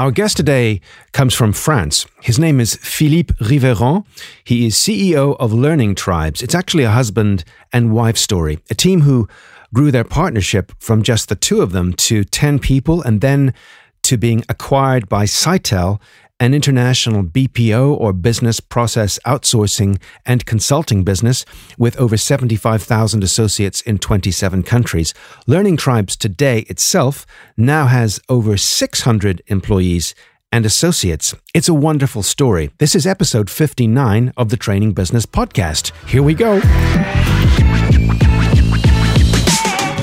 Our guest today comes from France. His name is Philippe Riveron. He is CEO of Learning Tribes. It's actually a husband and wife story, a team who grew their partnership from just the two of them to 10 people and then to being acquired by Sitel an international BPO or business process outsourcing and consulting business with over 75,000 associates in 27 countries. Learning Tribes today itself now has over 600 employees and associates. It's a wonderful story. This is episode 59 of the Training Business Podcast. Here we go.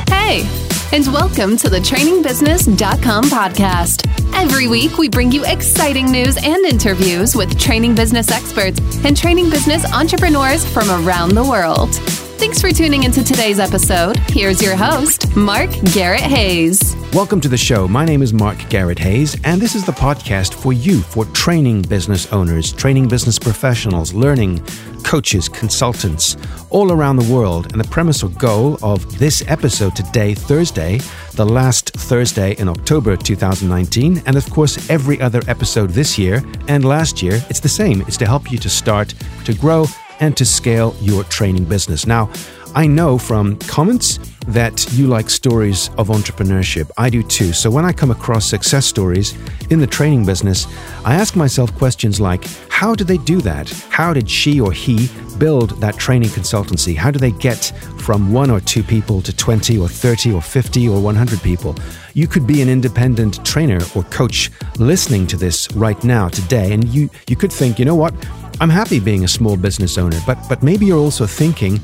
Hey, and welcome to the trainingbusiness.com podcast. Every week, we bring you exciting news and interviews with training business experts and training business entrepreneurs from around the world. Thanks for tuning into today's episode. Here's your host, Mark Garrett Hayes. Welcome to the show. My name is Mark Garrett Hayes, and this is the podcast for you, for training business owners, training business professionals, learning coaches, consultants all around the world. And the premise or goal of this episode today, Thursday, the last Thursday in October 2019, and of course, every other episode this year and last year, it's the same. It's to help you to start, to grow, and to scale your training business. Now, I know from comments that you like stories of entrepreneurship. I do too. So when I come across success stories in the training business, I ask myself questions like how did they do that? How did she or he build that training consultancy? How do they get from one or two people to 20 or 30 or 50 or 100 people? You could be an independent trainer or coach listening to this right now, today, and you, you could think, you know what? I'm happy being a small business owner, but, but maybe you're also thinking,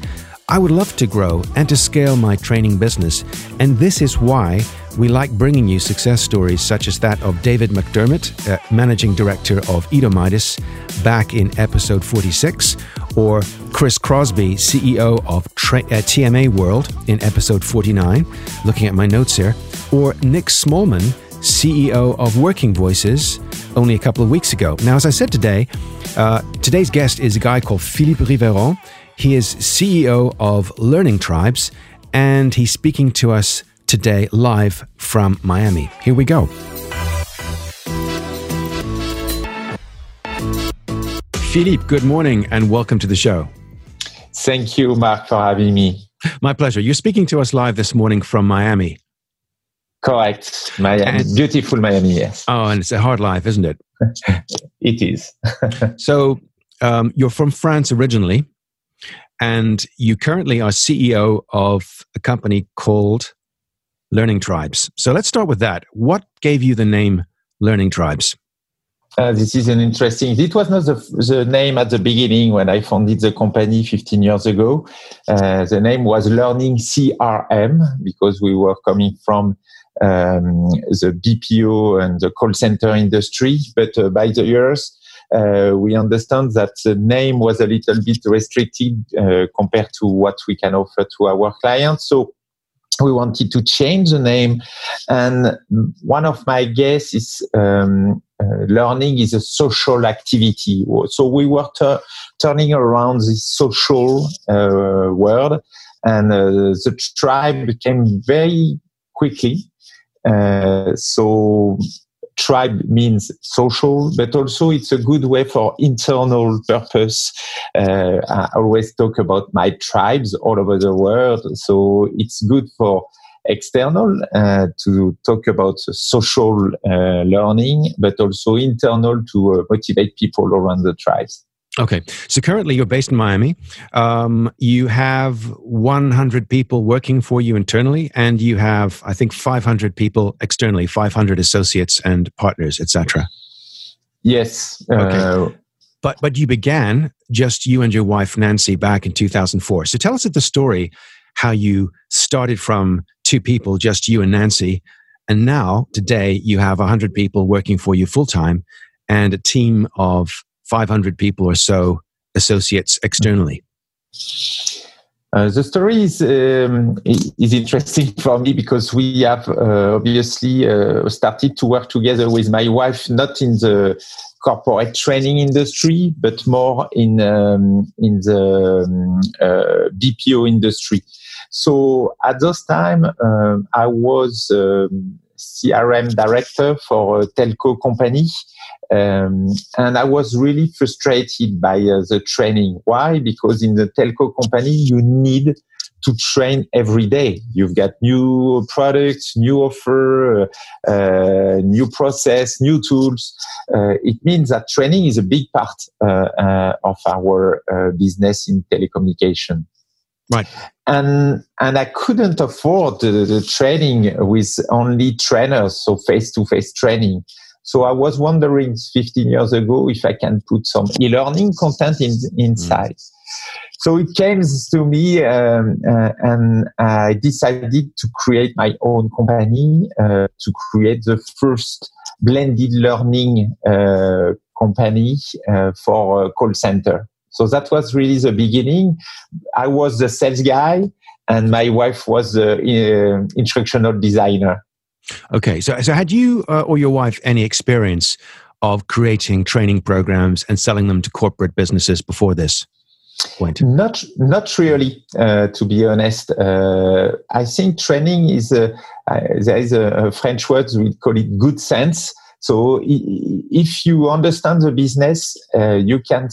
I would love to grow and to scale my training business. And this is why we like bringing you success stories such as that of David McDermott, uh, Managing Director of Edomitis, back in episode 46, or Chris Crosby, CEO of Tra- uh, TMA World in episode 49, looking at my notes here, or Nick Smallman, CEO of Working Voices, only a couple of weeks ago. Now, as I said today, uh, today's guest is a guy called Philippe Riveron. He is CEO of Learning Tribes, and he's speaking to us today live from Miami. Here we go. Philippe, good morning and welcome to the show. Thank you, Mark, for having me. My pleasure. You're speaking to us live this morning from Miami. Correct. Miami. And, beautiful Miami, yes. Oh, and it's a hard life, isn't it? it is. so, um, you're from France originally, and you currently are CEO of a company called Learning Tribes. So, let's start with that. What gave you the name Learning Tribes? Uh, this is an interesting. It was not the, the, name at the beginning when I founded the company 15 years ago. Uh, the name was Learning CRM because we were coming from um, the BPO and the call center industry. But uh, by the years, uh, we understand that the name was a little bit restricted uh, compared to what we can offer to our clients. So we wanted to change the name. And one of my guesses is um, uh, learning is a social activity. So we were t- turning around this social uh, world, and uh, the tribe became very quickly so tribe means social, but also it's a good way for internal purpose. Uh, I always talk about my tribes all over the world, so it's good for external uh, to talk about social uh, learning, but also internal to uh, motivate people around the tribes. Okay. So currently you're based in Miami. Um, you have 100 people working for you internally, and you have, I think, 500 people externally, 500 associates and partners, etc. Yes. Okay. Uh, but, but you began just you and your wife, Nancy, back in 2004. So tell us the story how you started from two people, just you and Nancy, and now today you have 100 people working for you full time and a team of 500 people or so associates externally? Uh, the story is um, is interesting for me because we have uh, obviously uh, started to work together with my wife, not in the corporate training industry, but more in um, in the um, uh, BPO industry. So at those time, um, I was um, CRM director for a telco company. Um, and I was really frustrated by uh, the training. Why? Because in the telco company, you need to train every day. You've got new products, new offer, uh, uh, new process, new tools. Uh, it means that training is a big part uh, uh, of our uh, business in telecommunication. Right. And and I couldn't afford the, the training with only trainers, so face to face training. So I was wondering 15 years ago if I can put some e-learning content in, inside. Mm. So it came to me, um, uh, and I decided to create my own company uh, to create the first blended learning uh, company uh, for call center. So that was really the beginning. I was the sales guy, and my wife was the uh, instructional designer. Okay, so so had you uh, or your wife any experience of creating training programs and selling them to corporate businesses before this? Point. Not, not really. Uh, to be honest, uh, I think training is a, uh, there is a, a French word we call it good sense. So if you understand the business, uh, you can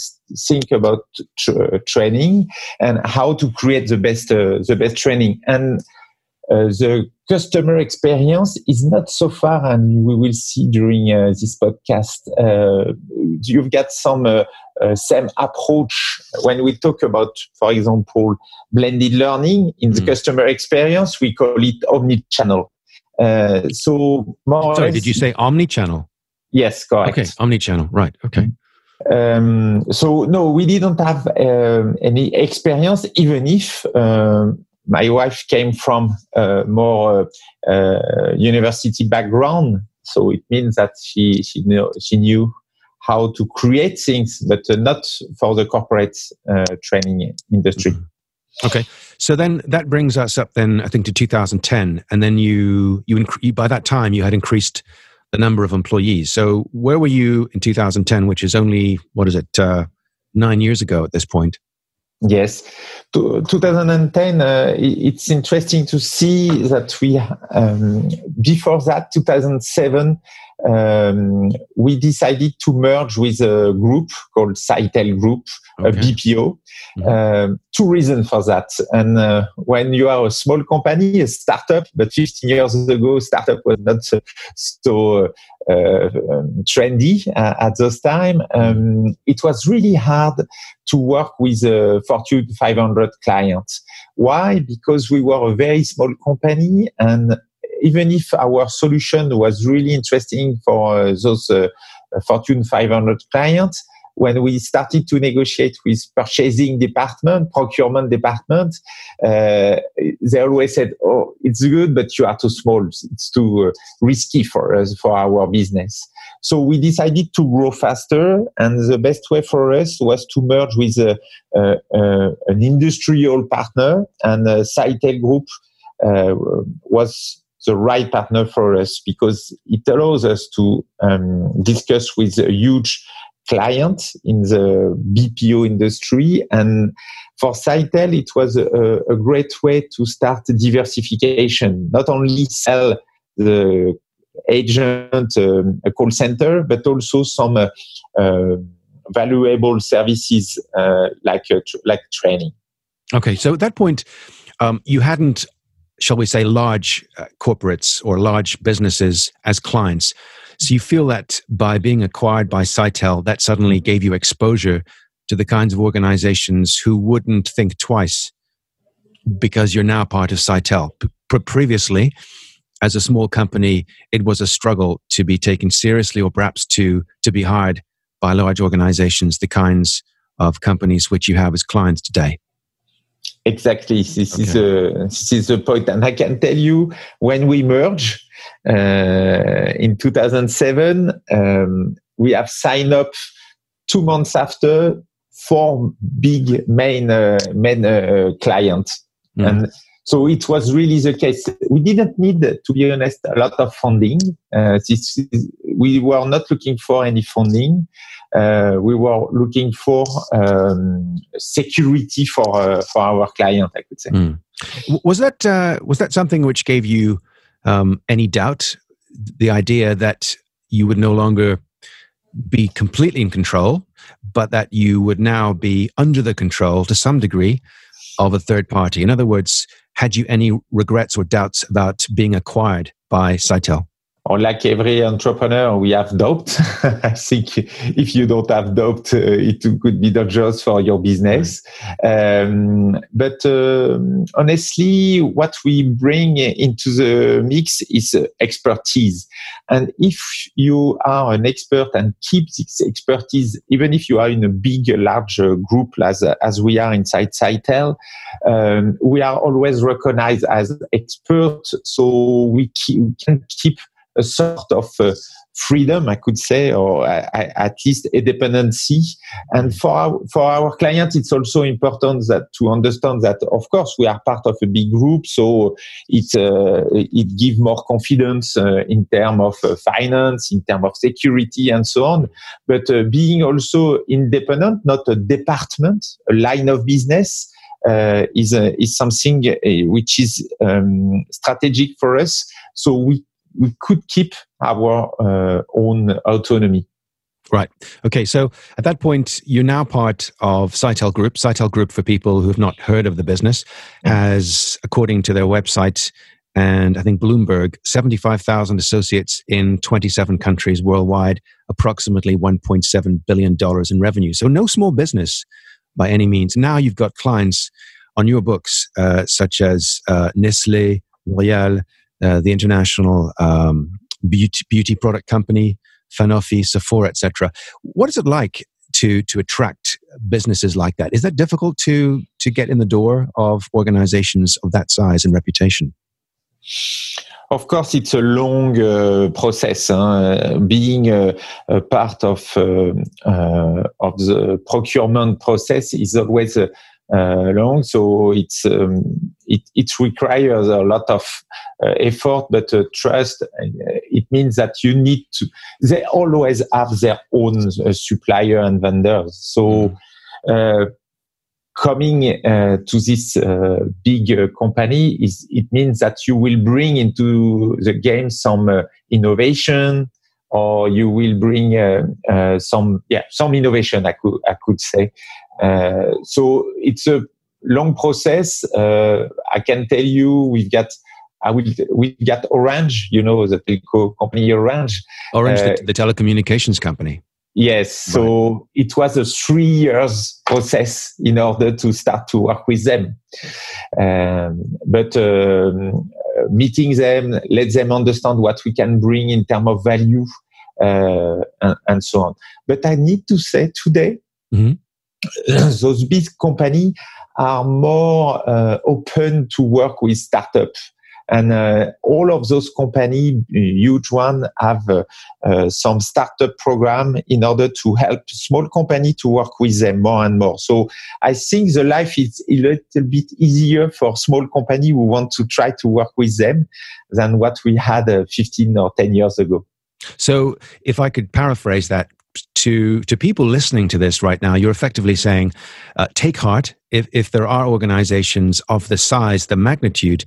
think about tra- training and how to create the best uh, the best training. And uh, the customer experience is not so far, and we will see during uh, this podcast. Uh, you've got some uh, same approach when we talk about, for example, blended learning in the mm. customer experience. We call it omni-channel. Uh, so more Sorry, did you say omni-channel? Yes, correct. Okay, omni-channel. Right. Okay. Um, so no, we didn't have um, any experience, even if um, my wife came from a more uh, university background. So it means that she she knew she knew how to create things, but uh, not for the corporate uh, training industry. Mm-hmm. Okay, so then that brings us up then I think to 2010, and then you you, inc- by that time you had increased the number of employees. So where were you in 2010, which is only what is it uh, nine years ago at this point? Yes, to, 2010. Uh, it's interesting to see that we um, before that 2007 um, we decided to merge with a group called Sitel Group, okay. a BPO. Mm-hmm. Um, two reasons for that. And uh, when you are a small company, a startup, but 15 years ago, startup was not so uh, um, trendy uh, at those time. Um, it was really hard to work with a Fortune 500 clients. Why? Because we were a very small company and even if our solution was really interesting for uh, those uh, Fortune 500 clients, when we started to negotiate with purchasing department, procurement department, uh, they always said, "Oh, it's good, but you are too small. It's too uh, risky for us for our business." So we decided to grow faster, and the best way for us was to merge with a, a, a, an industrial partner, and uh, Group uh, was the right partner for us because it allows us to um, discuss with a huge client in the BPO industry. And for Sitel, it was a, a great way to start diversification, not only sell the agent um, a call center, but also some uh, uh, valuable services uh, like uh, tr- like training. Okay, so at that point, um, you hadn't shall we say, large uh, corporates or large businesses as clients. So you feel that by being acquired by Sitel, that suddenly gave you exposure to the kinds of organizations who wouldn't think twice because you're now part of Sitel. P- previously, as a small company, it was a struggle to be taken seriously or perhaps to, to be hired by large organizations, the kinds of companies which you have as clients today. Exactly. This okay. is a, this is the point, and I can tell you when we merge uh, in 2007, um, we have signed up two months after four big main uh, main uh, clients, mm. and so it was really the case. We didn't need, to be honest, a lot of funding. Uh, this, we were not looking for any funding uh, we were looking for um, security for uh, for our client. I could say. Mm. Was that uh, was that something which gave you um, any doubt the idea that you would no longer be completely in control, but that you would now be under the control to some degree of a third party. In other words, had you any regrets or doubts about being acquired by Sitel? Or like every entrepreneur, we have doubt. I think if you don't have doubt, uh, it could be dangerous for your business. Um, but uh, honestly, what we bring into the mix is uh, expertise. And if you are an expert and keep this expertise, even if you are in a big, large group as, as we are inside Sitel, um, we are always recognized as experts. So we, we can keep a sort of uh, freedom, I could say, or uh, at least a dependency. And for our, for our clients, it's also important that to understand that, of course, we are part of a big group, so it uh, it gives more confidence uh, in terms of uh, finance, in terms of security, and so on. But uh, being also independent, not a department, a line of business. Uh, is is something which is um, strategic for us. So we we could keep our uh, own autonomy. Right. Okay. So at that point, you're now part of Sitel Group. Sitel Group, for people who have not heard of the business, has, according to their website and I think Bloomberg, 75,000 associates in 27 countries worldwide, approximately $1.7 billion in revenue. So no small business by any means. Now you've got clients on your books, uh, such as uh, Nestle, L'Oreal, uh, the international um, beauty, beauty product company, Sanofi, Sephora, etc. What is it like to to attract businesses like that? Is that difficult to to get in the door of organizations of that size and reputation? Of course, it's a long uh, process. Huh? being a, part of uh, uh, of the procurement process is always a, uh, long. So it's um, it, it requires a lot of uh, effort, but uh, trust. it means that you need to. They always have their own supplier and vendors. So. Mm. Coming uh, to this uh, big uh, company is it means that you will bring into the game some innovation, or you will bring some yeah some innovation. I could I could say, uh, so it's a long process. Uh, I can tell you, we've got. I will. We got Orange, you know, the telco company Orange. Orange, the, uh, the telecommunications company. Yes. So right. it was a three years process in order to start to work with them. Um, but um, meeting them, let them understand what we can bring in terms of value, uh, and, and, so on. But I need to say today, mm-hmm. those big companies are more uh, open to work with startups. And uh, all of those companies, huge one, have uh, uh, some startup program in order to help small company to work with them more and more. So I think the life is a little bit easier for small company who want to try to work with them than what we had uh, 15 or 10 years ago. So if I could paraphrase that to to people listening to this right now, you're effectively saying, uh, take heart. If if there are organizations of the size, the magnitude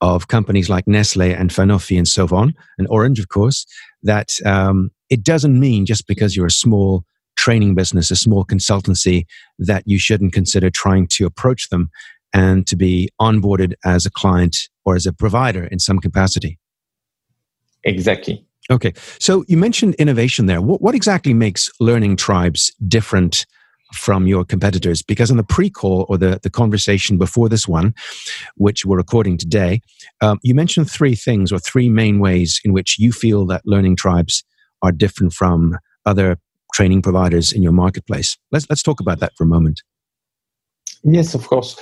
of companies like Nestle and Sanofi and so on, and Orange, of course, that um, it doesn't mean just because you're a small training business, a small consultancy, that you shouldn't consider trying to approach them and to be onboarded as a client or as a provider in some capacity. Exactly. Okay. So you mentioned innovation there. What, what exactly makes Learning Tribes different from your competitors? Because in the pre call or the, the conversation before this one, which we're recording today, um, you mentioned three things or three main ways in which you feel that Learning Tribes are different from other training providers in your marketplace. Let's, let's talk about that for a moment. Yes, of course.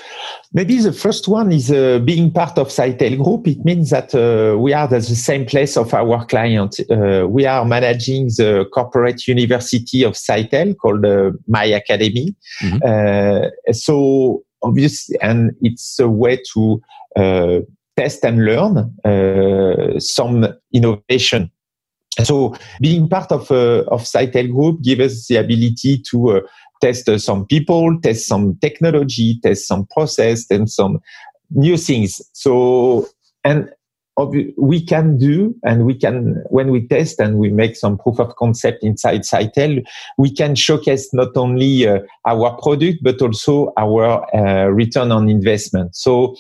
Maybe the first one is uh, being part of Sitel Group. It means that uh, we are at the same place of our client. Uh, we are managing the corporate university of Sitel called uh, My Academy. Mm-hmm. Uh, so obviously, and it's a way to uh, test and learn some innovation. So being part of of Sitel Group gives us the ability to test some people, test some technology, test some process, and some new things. So, and we can do and we can when we test and we make some proof of concept inside Sitel, we can showcase not only uh, our product but also our uh, return on investment. So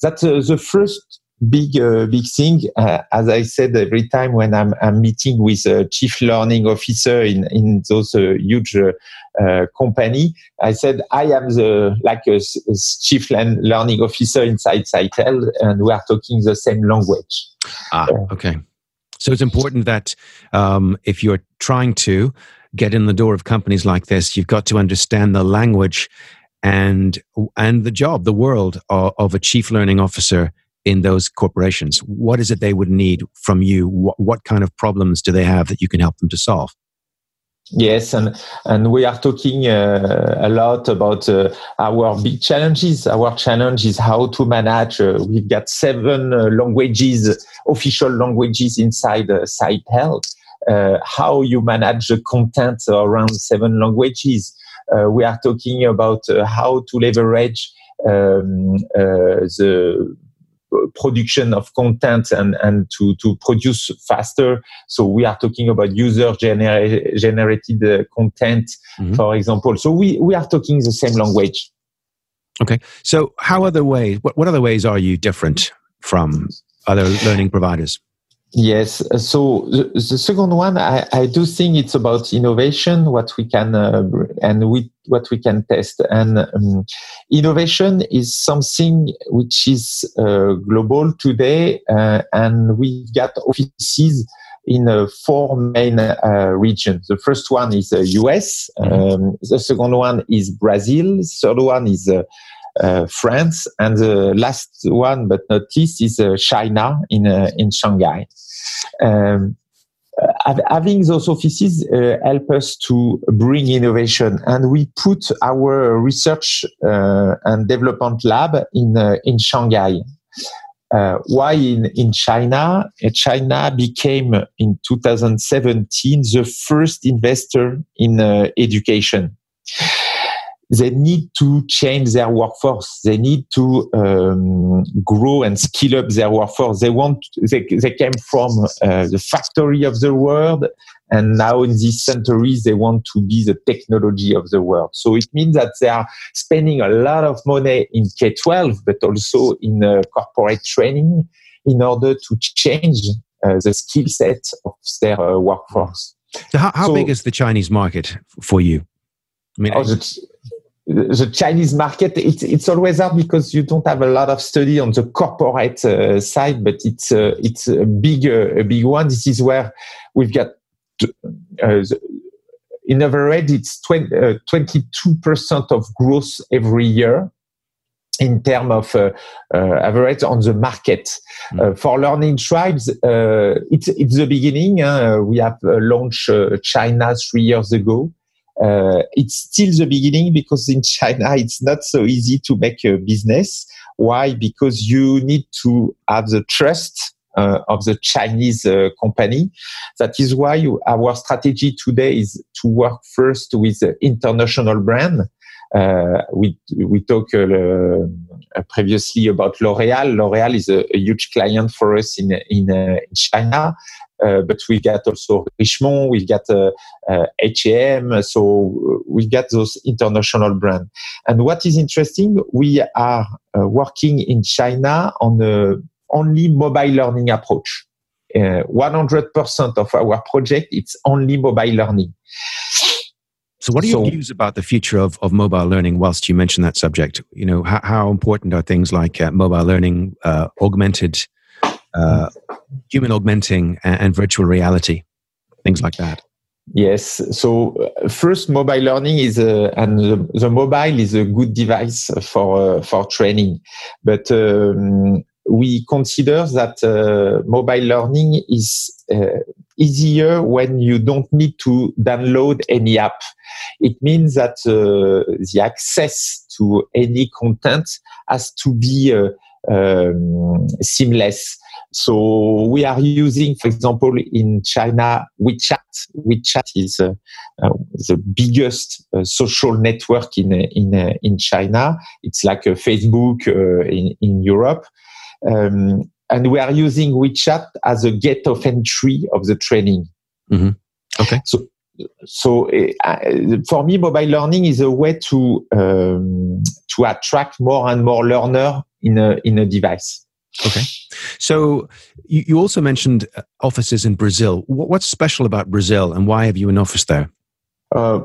that's uh, the first big uh, big thing. Uh, as I said, every time when I'm, I'm meeting with a chief learning officer in in those uh, huge uh, company, I said I am the like a, a chief learning officer inside Sitel, and we are talking the same language. Ah, okay. So it's important that um, if you're trying to get in the door of companies like this, you've got to understand the language and and the job, the world of, of a chief learning officer in those corporations? What is it they would need from you? What, what kind of problems do they have that you can help them to solve? Yes, and and we are talking uh, a lot about uh, our big challenges. Our challenge is how to manage. Uh, we've got seven uh, languages, official languages inside uh, Sitel. Uh, how you manage the content around seven languages. Uh, we are talking about how to leverage um, the production of content and, and to, to produce faster. So we are talking about user gener- generated uh, content, mm-hmm. for example. So we, we are talking the same language. Okay. So how other ways, what, what other ways are you different from other learning providers? Yes. So the, second one, I, I, do think it's about innovation, what we can uh, and we, what we can test. And um, innovation is something which is uh, global today, uh, and we've got offices in uh, four main uh, regions. The first one is the US. Mm-hmm. Um, the second one is Brazil. The third one is uh, France, and the last one, but not least, is uh, China in uh, in Shanghai. Um, having those offices uh, help us to bring innovation and we put our research uh, and development lab in uh, in Shanghai why in, in China? China became in 2017 the first investor in education they need to change their workforce. They need to um, grow and skill up their workforce. They want, they, they came from uh, the factory of the world. And now in these centuries they want to be the technology of the world. So it means that they are spending a lot of money in K-12, but also in uh, corporate training in order to change uh, the skill set of their uh, workforce. So how, how so, big is the Chinese market for you? I mean, oh, the Chinese market, it's, it's always hard because you don't have a lot of study on the corporate uh, side, but it's uh, it's a big uh, a big one. This is where we've got, uh, in average, it's 22 uh, percent of growth every year in terms of uh, average on the market. Mm. for learning tribes, it's it's the beginning. we have launched China three years ago uh, it's still the beginning because in China it's not so easy to make a business. Why? Because you need to have the trust uh, of the Chinese uh, company. That is why you, our strategy today is to work first with international brand. Uh, we we talked uh, previously about L'Oreal. L'Oreal is a, a, huge client for us in in, uh, in China, uh, but we get also Richemont, we get uh, uh, H&M, so we get those international brands. And what is interesting, we are uh, working in China on a only mobile learning approach. 100% of our project, it's only mobile learning. So, what are your so, views about the future of, of mobile learning? Whilst you mention that subject, you know how, how important are things like uh, mobile learning, uh, augmented uh, human augmenting and, and, virtual reality, things like that. Yes. So uh, first, mobile learning is a, and the, the, mobile is a good device for uh, for training, but um, we consider that uh, mobile learning is uh, easier when you don't need to download any app. It means that uh, the access to any content has to be uh, um, seamless. So we are using, for example, in China, WeChat. WeChat is uh, uh, the biggest uh, social network in in in China. It's like a Facebook in in Europe. Um, and we are using WeChat as a gate of entry of the training. Mm-hmm. Okay. So, so uh, for me, mobile learning is a way to um, to attract more and more learner in a in a device. Okay. So you, you also mentioned uh, offices in Brazil. What's special about Brazil, and why have you an office there? Uh,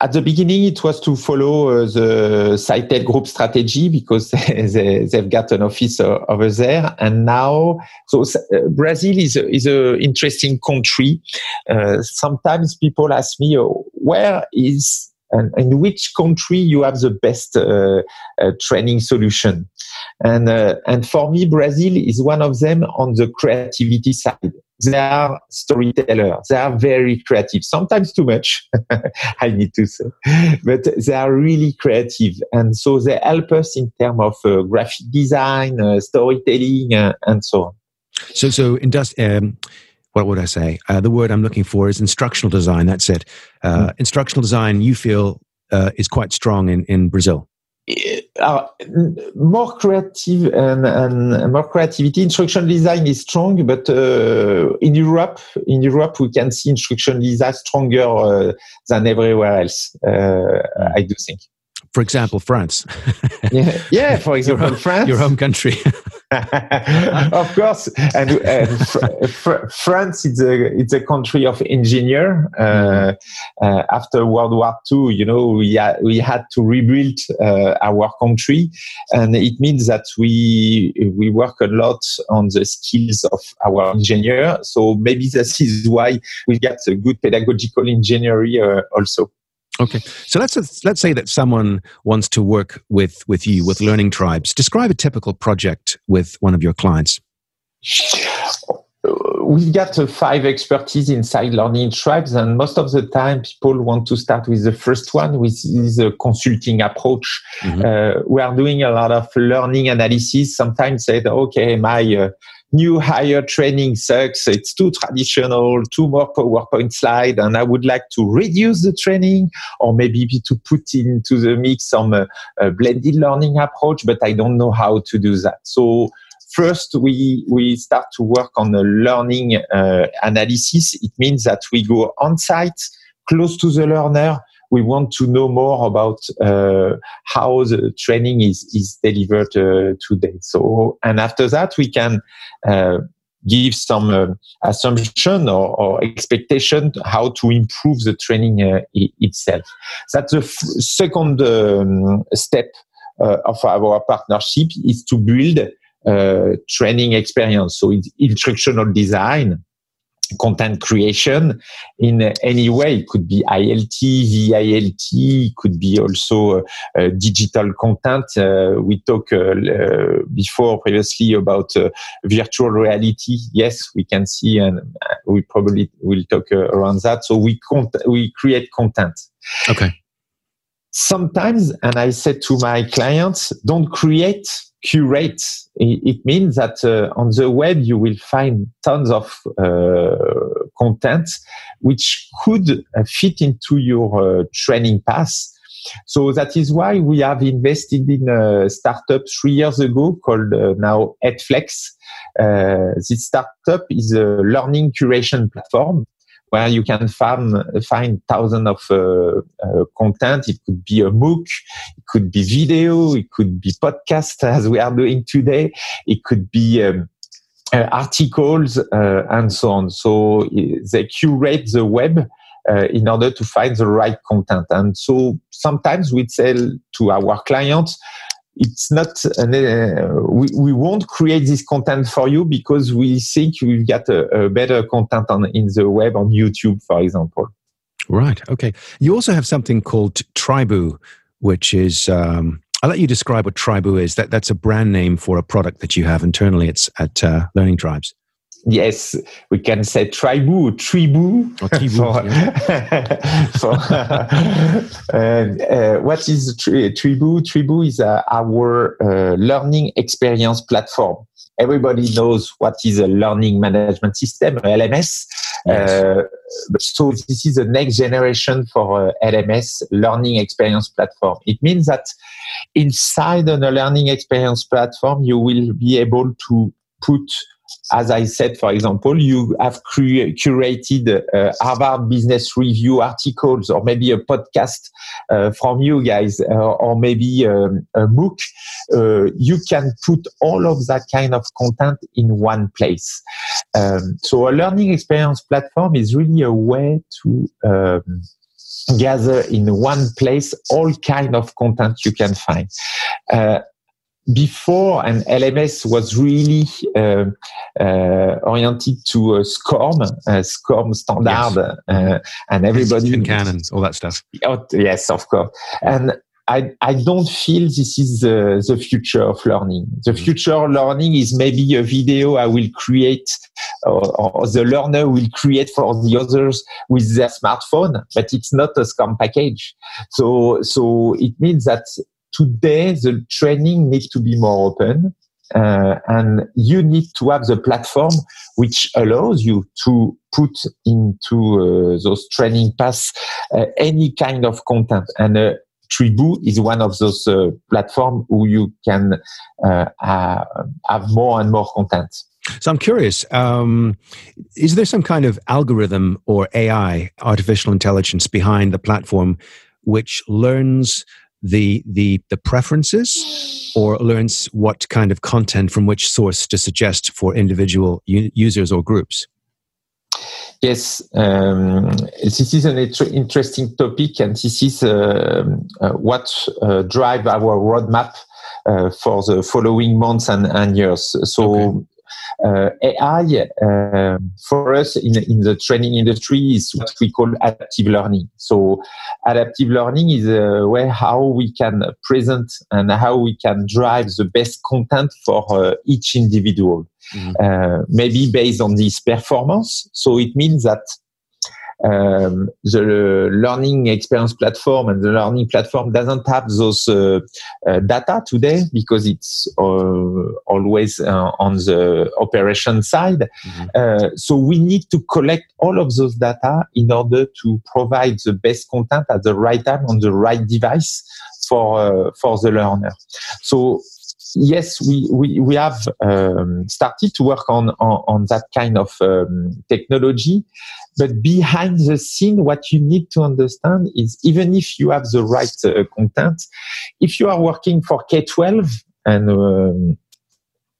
at the beginning, it was to follow uh, the Sitel Group strategy because they, have got an office uh, over there. And now, so uh, Brazil is a, is an interesting country. Uh, sometimes people ask me, where is and in which country you have the best uh, uh, training solution. And uh, and for me brazil is one of them on the creativity side. They are storytellers they are very creative. Sometimes too much i need to say. But they are really creative. And so they help us in terms of uh, graphic design uh, storytelling uh, and so on. So so industri- um, what would I say? Uh, the word I'm looking for is instructional design. That's it. Uh, mm. Instructional design, you feel, uh, is quite strong in, in Brazil. Uh, more creative and, and, more creativity. Instructional design is strong, but uh, in Europe, in Europe, we can see instructional design stronger uh, than everywhere else. I do think for example, France. yeah, yeah, for example, your, France. Your home country. of course, and, and fr- fr- France is a it's a country of engineer. Uh, uh, after World War II, you know, we ha- we had to rebuild uh, our country, and it means that we we work a lot on the skills of our engineer. So maybe this is why we get a good pedagogical engineering uh, also. Okay, so let's let's say that someone wants to work with with you with Learning Tribes. Describe a typical project with one of your clients. We've got uh, five expertise inside Learning Tribes, and most of the time, people want to start with the first one, which is a consulting approach. Mm-hmm. Uh, we are doing a lot of learning analysis. Sometimes said, "Okay, my uh, new hire training sucks. It's too traditional, too more PowerPoint slide, and I would like to reduce the training or maybe to put into the mix some uh, a blended learning approach, but I don't know how to do that. So first we we start to work on the learning uh, analysis. It means that we go on site, close to the learner, we want to know more about uh, how the training is is delivered uh, today. So, and after that, we can uh, give some uh, assumption or, or, expectation how to improve the training uh, itself. That's the f- second um, step uh, of our partnership is to build training experience. So it's instructional design content creation in any way. It could be ILT, VILT, it could be also uh, uh, digital content. Uh, we talked uh, uh, before previously about uh, virtual reality. Yes, we can see, and we probably will talk around that. So we con- we create content. Okay. Sometimes, and I said to my clients, don't create curate. It means that uh, on the web you will find tons of uh, content which could uh, fit into your uh, training path. So that is why we have invested in a startup three years ago called uh, now Edflex. Uh, this startup is a learning curation platform where you can find, find thousands of uh, uh, content. It could be a MOOC, it could be video, it could be podcast as we are doing today. It could be um, uh, articles uh, and so on. So uh, they curate the web uh, in order to find the right content. And so sometimes we tell to our clients, it's not an, uh, we, we won't create this content for you because we think we've got a, a, better content on in the web on youtube for example. Right okay. You also have something called tribu which is um, i'll let you describe what tribu is. That, that's a brand name for a product that you have internally. It's at uh, learning tribes yes, we can say tribu, tribu. Oh, tribu for, for uh, what is tri- tribu? Tribu is uh, our uh, learning experience platform. Everybody knows what is a learning management system, LMS. Yes. Uh, so this is the next generation for uh, LMS, learning experience platform. It means that inside on a learning experience platform, you will be able to put as I said, for example, you have curated uh, Harvard Business Review articles or maybe a podcast uh, from you guys uh, or maybe um, a MOOC. Uh, you can put all of that kind of content in one place. Um, so a learning experience platform is really a way to um, gather in one place all kind of content you can find. Uh, before and LMS was really uh, uh, oriented to uh, SCORM, uh, SCORM standard, yes. Uh, and everybody and canons, all that stuff. Oh, yes, of course. And I, I don't feel this is the, the future of learning. The mm-hmm. future of learning is maybe a video I will create or, or, the learner will create for the others with their smartphone, but it's not a SCORM package. So, so it means that today the training needs to be more open uh, and you need to have the platform which allows you to put into uh, those training paths uh, any kind of content and uh, Tribu is one of those uh, platforms where you can uh, have more and more content. So I'm curious, um, is there some kind of algorithm or AI, artificial intelligence, behind the platform which learns the the the preferences or learns what kind of content from which source to suggest for individual u- users or groups Yes, um, this is an interesting topic, and this is uh, uh, what uh, drive our roadmap uh, for the following months and, and years. So, okay AI uh, for us in, in the training industry is what we call adaptive learning. So adaptive learning is a way how we can present and how we can drive the best content for uh, each individual. Mm-hmm. Uh, maybe based on this performance. So it means that um, the learning experience platform and the learning platform doesn't have those uh, uh, data today because it's uh, always uh, on the operation side. Mm-hmm. Uh, so we need to collect all of those data in order to provide the best content at the right time on the right device for uh, for the learner. So yes, we, we, we have um, started to work on, on, on that kind of um, technology. But behind the scene, what you need to understand is even if you have the right uh, content, if you are working for K 12 and um,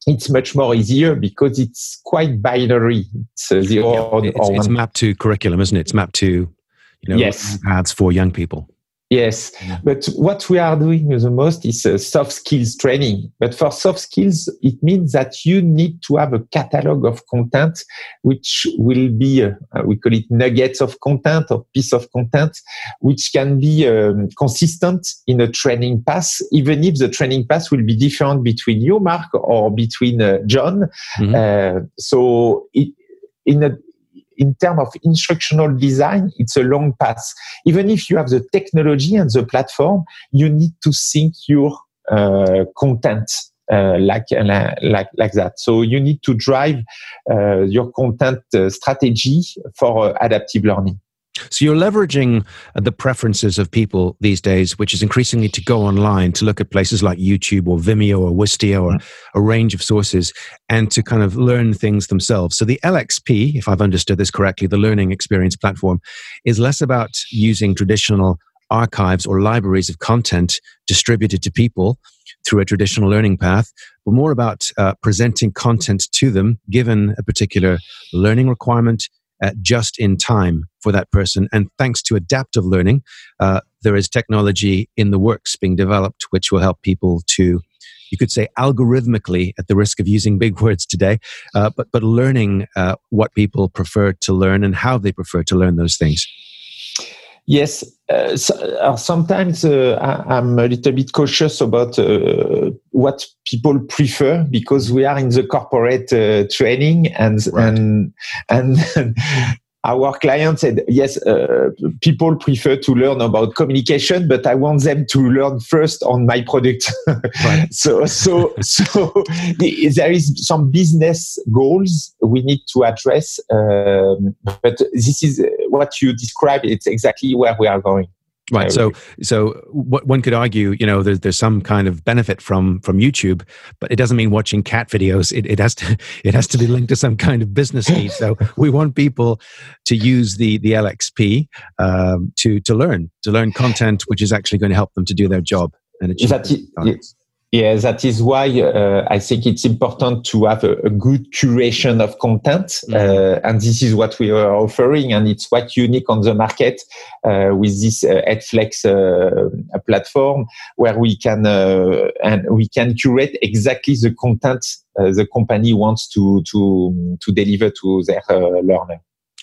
it's much more easier because it's quite binary. It's, uh, the yeah, it's, it's, mapped to curriculum, isn't it? It's mapped to you know yes. ads for young people. Yes, but what we are doing the most is uh, soft skills training. But for soft skills, it means that you need to have a catalog of content, which will be, uh, we call it nuggets of content or piece of content, which can be um, consistent in a training pass, even if the training pass will be different between you, Mark, or between uh, John. Mm-hmm. Uh, so it, in a in terms of instructional design, it's a long path. Even if you have the technology and the platform, you need to think your uh, content uh, like, like, like that. So you need to drive uh, your content uh, strategy for uh, adaptive learning. So you're leveraging uh, the preferences of people these days, which is increasingly to go online to look at places like YouTube or Vimeo or Wistia or mm-hmm. a range of sources and to kind of learn things themselves. So the LXP, if I've understood this correctly, the learning experience platform is less about using traditional archives or libraries of content distributed to people through a traditional learning path, but more about uh, presenting content to them given a particular learning requirement, uh, just in time for that person. And thanks to adaptive learning, uh, there is technology in the works being developed which will help people to, you could say, algorithmically, at the risk of using big words today, uh, but but learning uh, what people prefer to learn and how they prefer to learn those things. Yes, uh, so, uh, sometimes uh, I, am a little bit cautious about uh, what people prefer because we are in the corporate uh, training and right. and and our client said, yes, uh, people prefer to learn about communication, but I want them to learn first on my product. Right. so, so, so there is some business goals we need to address. Um, but this is what you described. It's exactly where we are going. Right. So, so what one could argue, you know, there's there's some kind of benefit from from YouTube, but it doesn't mean watching cat videos. It, it has to it has to be linked to some kind of business need. So we want people to use the the LXP um, to to learn to learn content, which is actually going to help them to do their job and achieve. That, yeah, that is why uh, I think it's important to have a, a good curation of content, mm-hmm. uh, and this is what we are offering, and it's quite unique on the market uh, with this uh, uh, platform, where we can uh, and we can curate exactly the content uh, the company wants to to to deliver to their learner.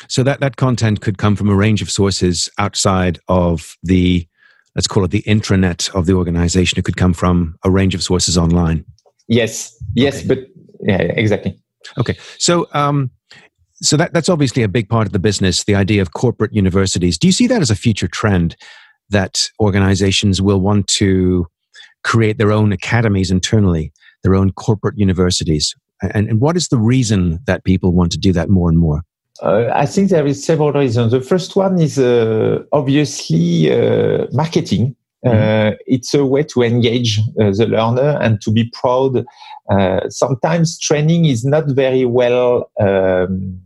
So that that content could come from a range of sources outside of the let's call it the intranet of the organization. It could come from a range of sources online. Yes, yes, okay. but yeah, exactly. Okay, so um, so that that's obviously a big part of the business. The idea of corporate universities. Do you see that as a future trend that organizations will want to create their own academies internally, their own corporate universities? And, and what is the reason that people want to do that more and more? Uh, I think there is several reasons. The first one is uh, obviously uh, marketing. Mm-hmm. it's a way to engage uh, the learner and to be proud. Uh, sometimes training is not very well. Um,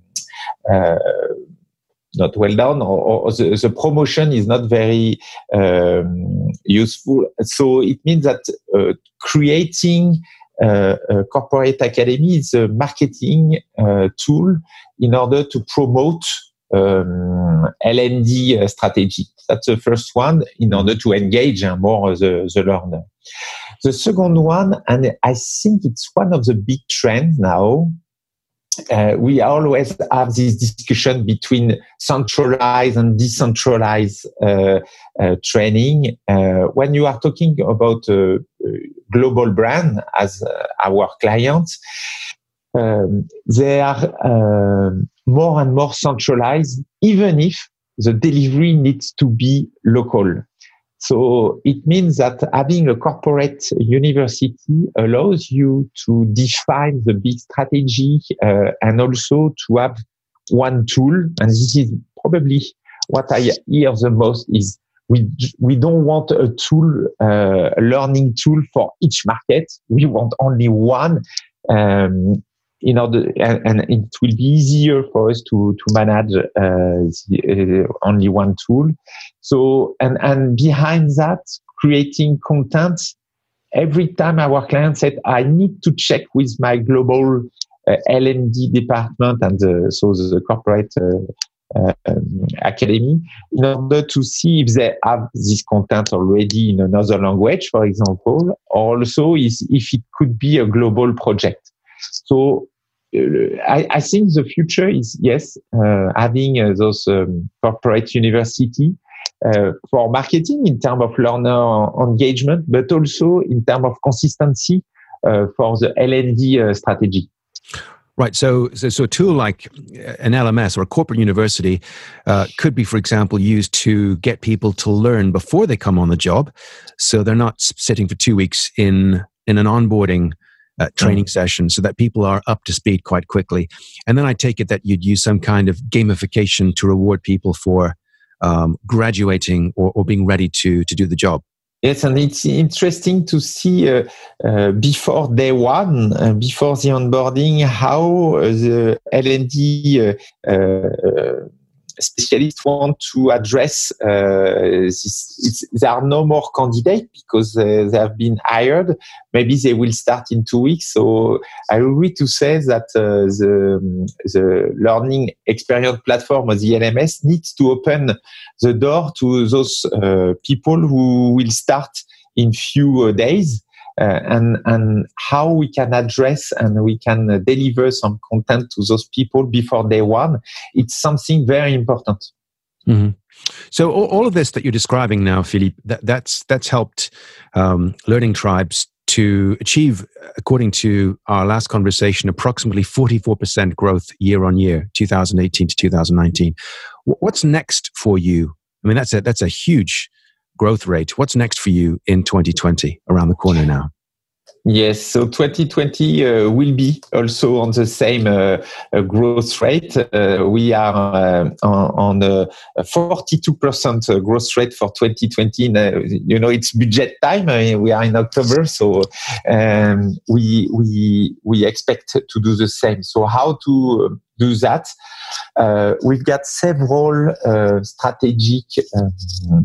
not well done or, or the, the, promotion is not very um, useful so it means that creating uh, corporate academy is a marketing uh, tool in order to promote um, uh, strategy. That's the first one in order to engage uh, more the, the learner. The second one, and I think it's one of the big trends now, uh, we always have this discussion between centralized and decentralized uh, uh, training. Uh, when you are talking about a global brand as uh, our clients, um, they are um, more and more centralized, even if the delivery needs to be local. So it means that having a corporate university allows you to define the big strategy uh, and also to have one tool. And this is probably what I hear the most is we, we don't want a tool, uh, a learning tool for each market. We want only one. Um, in order and, and, it will be easier for us to to manage uh, the, uh, only one tool. So and and behind that creating content every time our client said i need to check with my global uh, L&D department and the, so the corporate uh, um, academy in order to see if they have this content already in another language for example also is if it could be a global project so uh, I, I, think the future is yes, uh, having uh, those um, corporate university uh, for marketing in terms of learner engagement, but also in terms of consistency uh, for the L&D uh, strategy. Right. So, so, so, a tool like an LMS or a corporate university uh, could be, for example, used to get people to learn before they come on the job, so they're not sitting for two weeks in in an onboarding uh, training mm. session so that people are up to speed quite quickly. And then I take it that you'd use some kind of gamification to reward people for um, graduating or, or, being ready to, to do the job. Yes, and it's interesting to see uh, uh, before day one, uh, before the onboarding, how the uh, uh, specialists want to address uh, this. there are no more candidates because uh, they have been hired. Maybe they will start in two weeks. So I agree to say that uh, the, the learning experience platform the LMS needs to open the door to those people who will start in few days uh, and and how we can address and we can deliver some content to those people before day one it's something very important mm-hmm. so all, all, of this that you're describing now philippe that, that's that's helped um, learning tribes to achieve, according to our last conversation, approximately 44% growth year on year, 2018 to 2019. What's next for you? I mean, that's a, that's a huge growth rate. What's next for you in 2020 around the corner now? Yes, so 2020 uh, will be also on the same uh, uh, growth rate. Uh, we are uh, on, on, a 42% growth rate for 2020. you know, it's budget time. we are in October, so um, we we we expect to do the same. So how to do that? we've got several strategic. Um,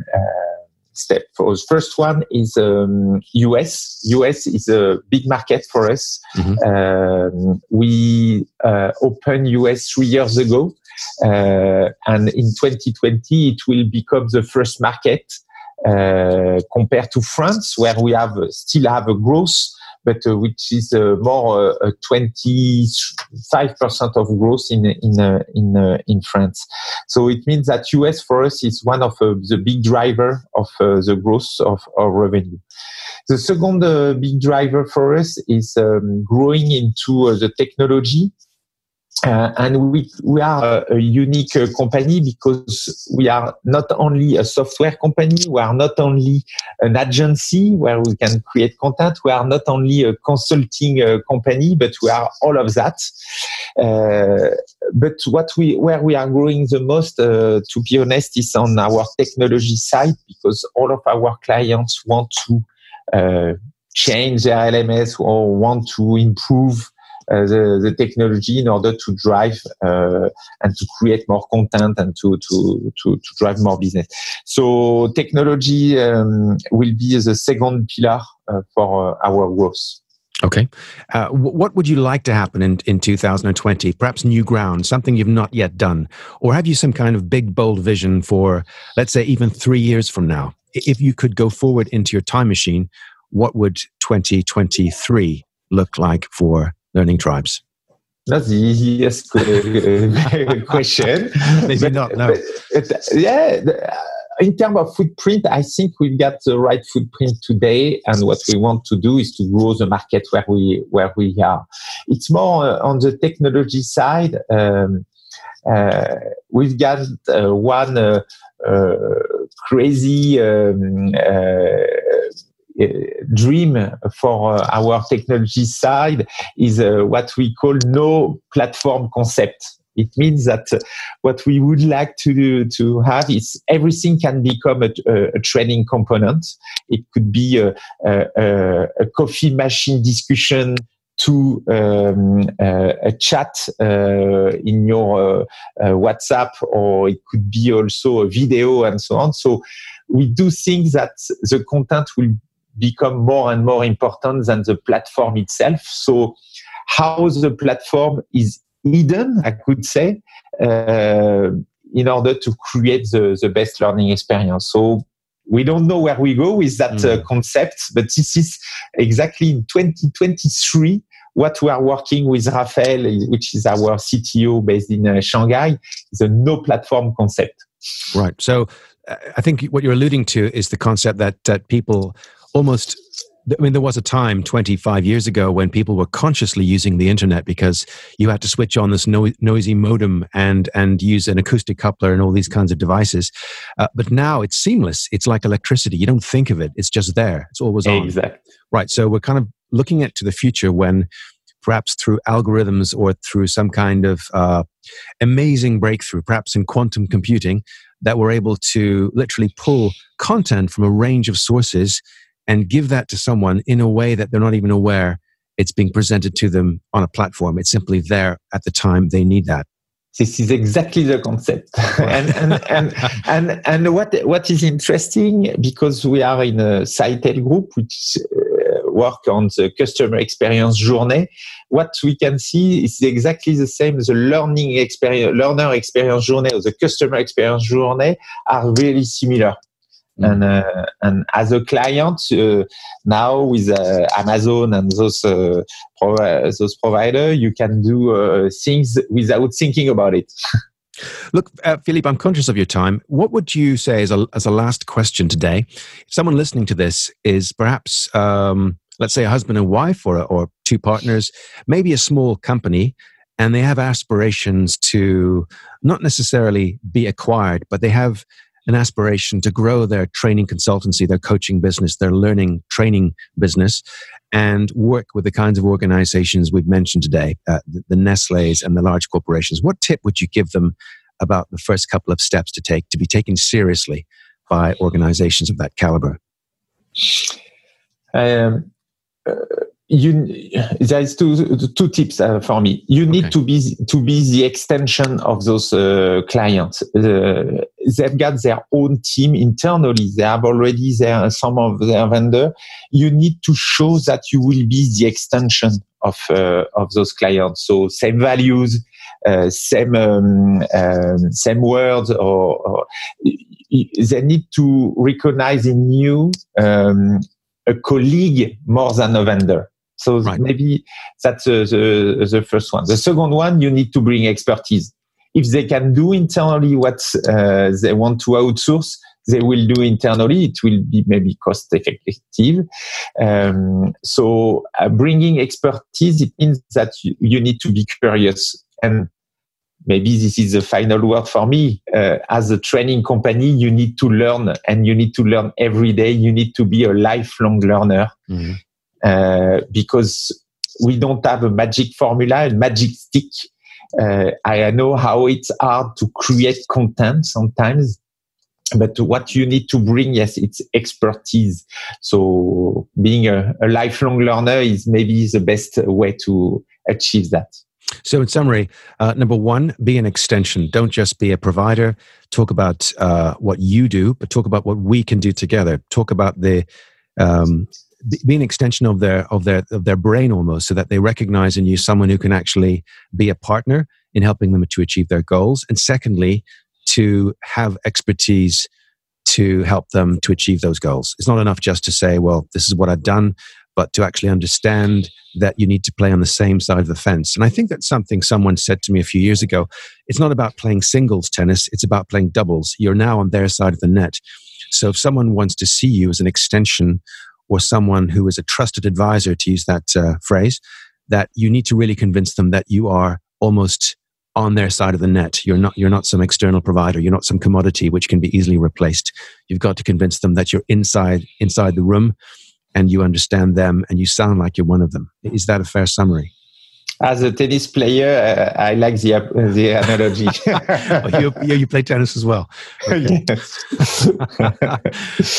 step. For the first one is um, US. US is a big market for us. Mm-hmm. Um, we uh, opened US three years ago, uh, and in 2020 it will become the first market uh, compared to France, where we have still have a growth but uh, which is uh, more 25% uh, of growth in in in in France. So it means that US for us is one of the big driver of the growth of our revenue. The second big driver for us is um, growing into the technology uh, and we, we are a, a unique uh, company because we are not only a software company, we are not only an agency where we can create content, we are not only a consulting uh, company, but we are all of that. Uh, but what we, where we are growing the most, uh, to be honest, is on our technology side because all of our clients want to uh, change their LMS or want to improve the, the technology in order to drive uh, and to create more content and to, to, to, to drive more business. So technology um, will be the second pillar uh, for our growth. Okay. Uh, what would you like to happen in, in 2020? Perhaps new ground, something you've not yet done? Or have you some kind of big, bold vision for, let's say, even three years from now? If you could go forward into your time machine, what would 2023 look like for learning tribes? That's the easiest question. Maybe but, not. No. But, but, yeah. In terms of footprint, I think we've got the right footprint today, and what we want to do is to grow the market where we where we are. It's more uh, on the technology side. Um, uh, we've got uh, one uh, uh crazy um, uh, uh, dream for uh, our technology side is uh, what we call no platform concept. It means that what we would like to do, to have is everything can become a, a, a training component. It could be a, a coffee machine discussion to um, uh, a chat uh, in your uh, WhatsApp, or it could be also a video and so on. So we do think that the content will become more and more important than the platform itself. So, how the platform is hidden, I could say, uh, in order to create the, the best learning experience. So, we don't know where we go with that mm. uh, concept, but this is exactly in 2023 what we are working with Raphael, which is our CTO based in uh, Shanghai, is a no platform concept. Right. So uh, I think what you're alluding to is the concept that that people almost I mean, there was a time 25 years ago when people were consciously using the internet because you had to switch on this no- noisy modem and and use an acoustic coupler and all these kinds of devices. Uh, but now it's seamless. It's like electricity. You don't think of it. It's just there. It's always on. Exactly. Right. So we're kind of looking at to the future when perhaps through algorithms or through some kind of uh, amazing breakthrough, perhaps in quantum computing, that we're able to literally pull content from a range of sources and give that to someone in a way that they're not even aware it's being presented to them on a platform. It's simply there at the time they need that. This is exactly the concept. and, and, and, and, and, what, what is interesting, because we are in a Sitel group, which uh, work on the customer experience journey, what we can see is exactly the same. The learning experience, learner experience journey or the customer experience journey are really similar. Mm. And uh, and as a client uh, now with uh, Amazon and those uh, pro- those provider, you can do uh, things without thinking about it. Look, uh, Philippe, I'm conscious of your time. What would you say as a, as a last question today? If someone listening to this is perhaps, um, let's say, a husband and wife or, or two partners, maybe a small company, and they have aspirations to not necessarily be acquired, but they have an aspiration to grow their training consultancy, their coaching business, their learning training business. and work with the kinds of organizations we've mentioned today, uh, the, the Nestle's and the large corporations, what tip would you give them about the first couple of steps to take to be taken seriously by organizations of that caliber? Um, uh, you there is two two tips uh, for me. You need okay. to be to be the extension of those uh, clients. Uh, they've got their own team internally. They have already their some of their vendor. You need to show that you will be the extension of uh, of those clients. So same values, uh, same um, um, same words, or, or, they need to recognize in you um, a colleague more than a vendor. So right. maybe that's uh, the, the first one. The second one, you need to bring expertise. If they can do internally what uh, they want to outsource, they will do internally. It will be maybe cost effective. Um, so uh, bringing expertise, it means that you, you, need to be curious. And maybe this is the final word for me. Uh, as a training company, you need to learn and you need to learn every day. You need to be a lifelong learner. Mm-hmm. Uh, because we don't have a magic formula, a magic stick. Uh, I know how it's hard to create content sometimes, but what you need to bring, yes, it's expertise. So being a, a lifelong learner is maybe the best way to achieve that. So, in summary, uh, number one, be an extension. Don't just be a provider. Talk about uh, what you do, but talk about what we can do together. Talk about the um, be an extension of their of their of their brain almost so that they recognize in you someone who can actually be a partner in helping them to achieve their goals and secondly to have expertise to help them to achieve those goals. It's not enough just to say well this is what i've done but to actually understand that you need to play on the same side of the fence. And i think that's something someone said to me a few years ago. It's not about playing singles tennis it's about playing doubles. You're now on their side of the net. So if someone wants to see you as an extension or someone who is a trusted advisor, to use that uh, phrase, that you need to really convince them that you are almost on their side of the net. You're not, you're not some external provider. You're not some commodity which can be easily replaced. You've got to convince them that you're inside, inside the room and you understand them and you sound like you're one of them. Is that a fair summary? As a tennis player, uh, I like the the analogy. oh, you, you play tennis as well. Okay.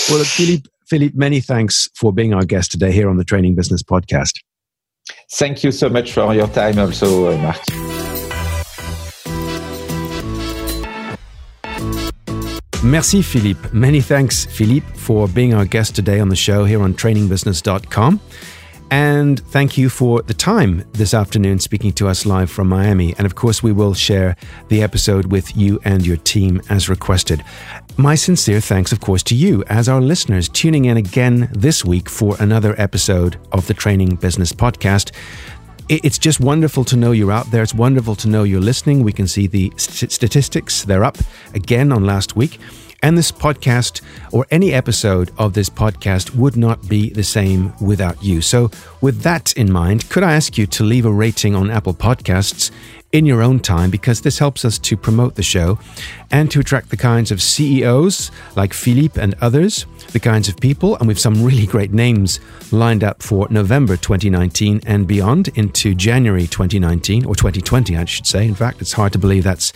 Well, Philippe, Philippe, many thanks for being our guest today here on the Training Business Podcast. Thank you so much for your time, also, uh, Mark. Merci, Philippe. Many thanks, Philippe, for being our guest today on the show here on trainingbusiness.com. And thank you for the time this afternoon speaking to us live from Miami. And of course, we will share the episode with you and your team as requested. My sincere thanks, of course, to you as our listeners tuning in again this week for another episode of the Training Business Podcast. It's just wonderful to know you're out there. It's wonderful to know you're listening. We can see the st- statistics. They're up again on last week. And this podcast or any episode of this podcast would not be the same without you. So, with that in mind, could I ask you to leave a rating on Apple Podcasts in your own time because this helps us to promote the show and to attract the kinds of CEOs like Philippe and others, the kinds of people, and we've some really great names lined up for November 2019 and beyond into January 2019 or 2020, I should say. In fact, it's hard to believe that's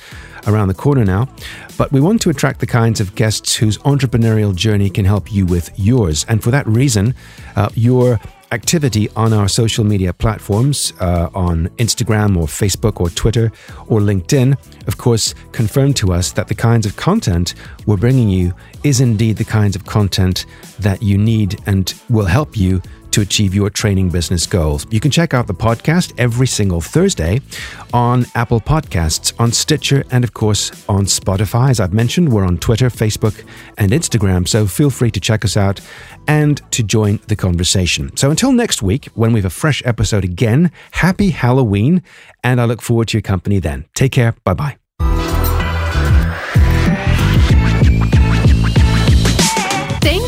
around the corner now. But we want to attract the kinds of guests whose entrepreneurial journey can help you with yours. And for that reason, uh, your activity on our social media platforms uh, on Instagram or Facebook or Twitter or LinkedIn, of course, confirmed to us that the kinds of content we're bringing you is indeed the kinds of content that you need and will help you to achieve your training business goals. You can check out the podcast every single Thursday on Apple Podcasts, on Stitcher, and of course on Spotify. As I've mentioned, we're on Twitter, Facebook, and Instagram, so feel free to check us out and to join the conversation. So until next week, when we have a fresh episode again, happy Halloween, and I look forward to your company then. Take care. Bye bye.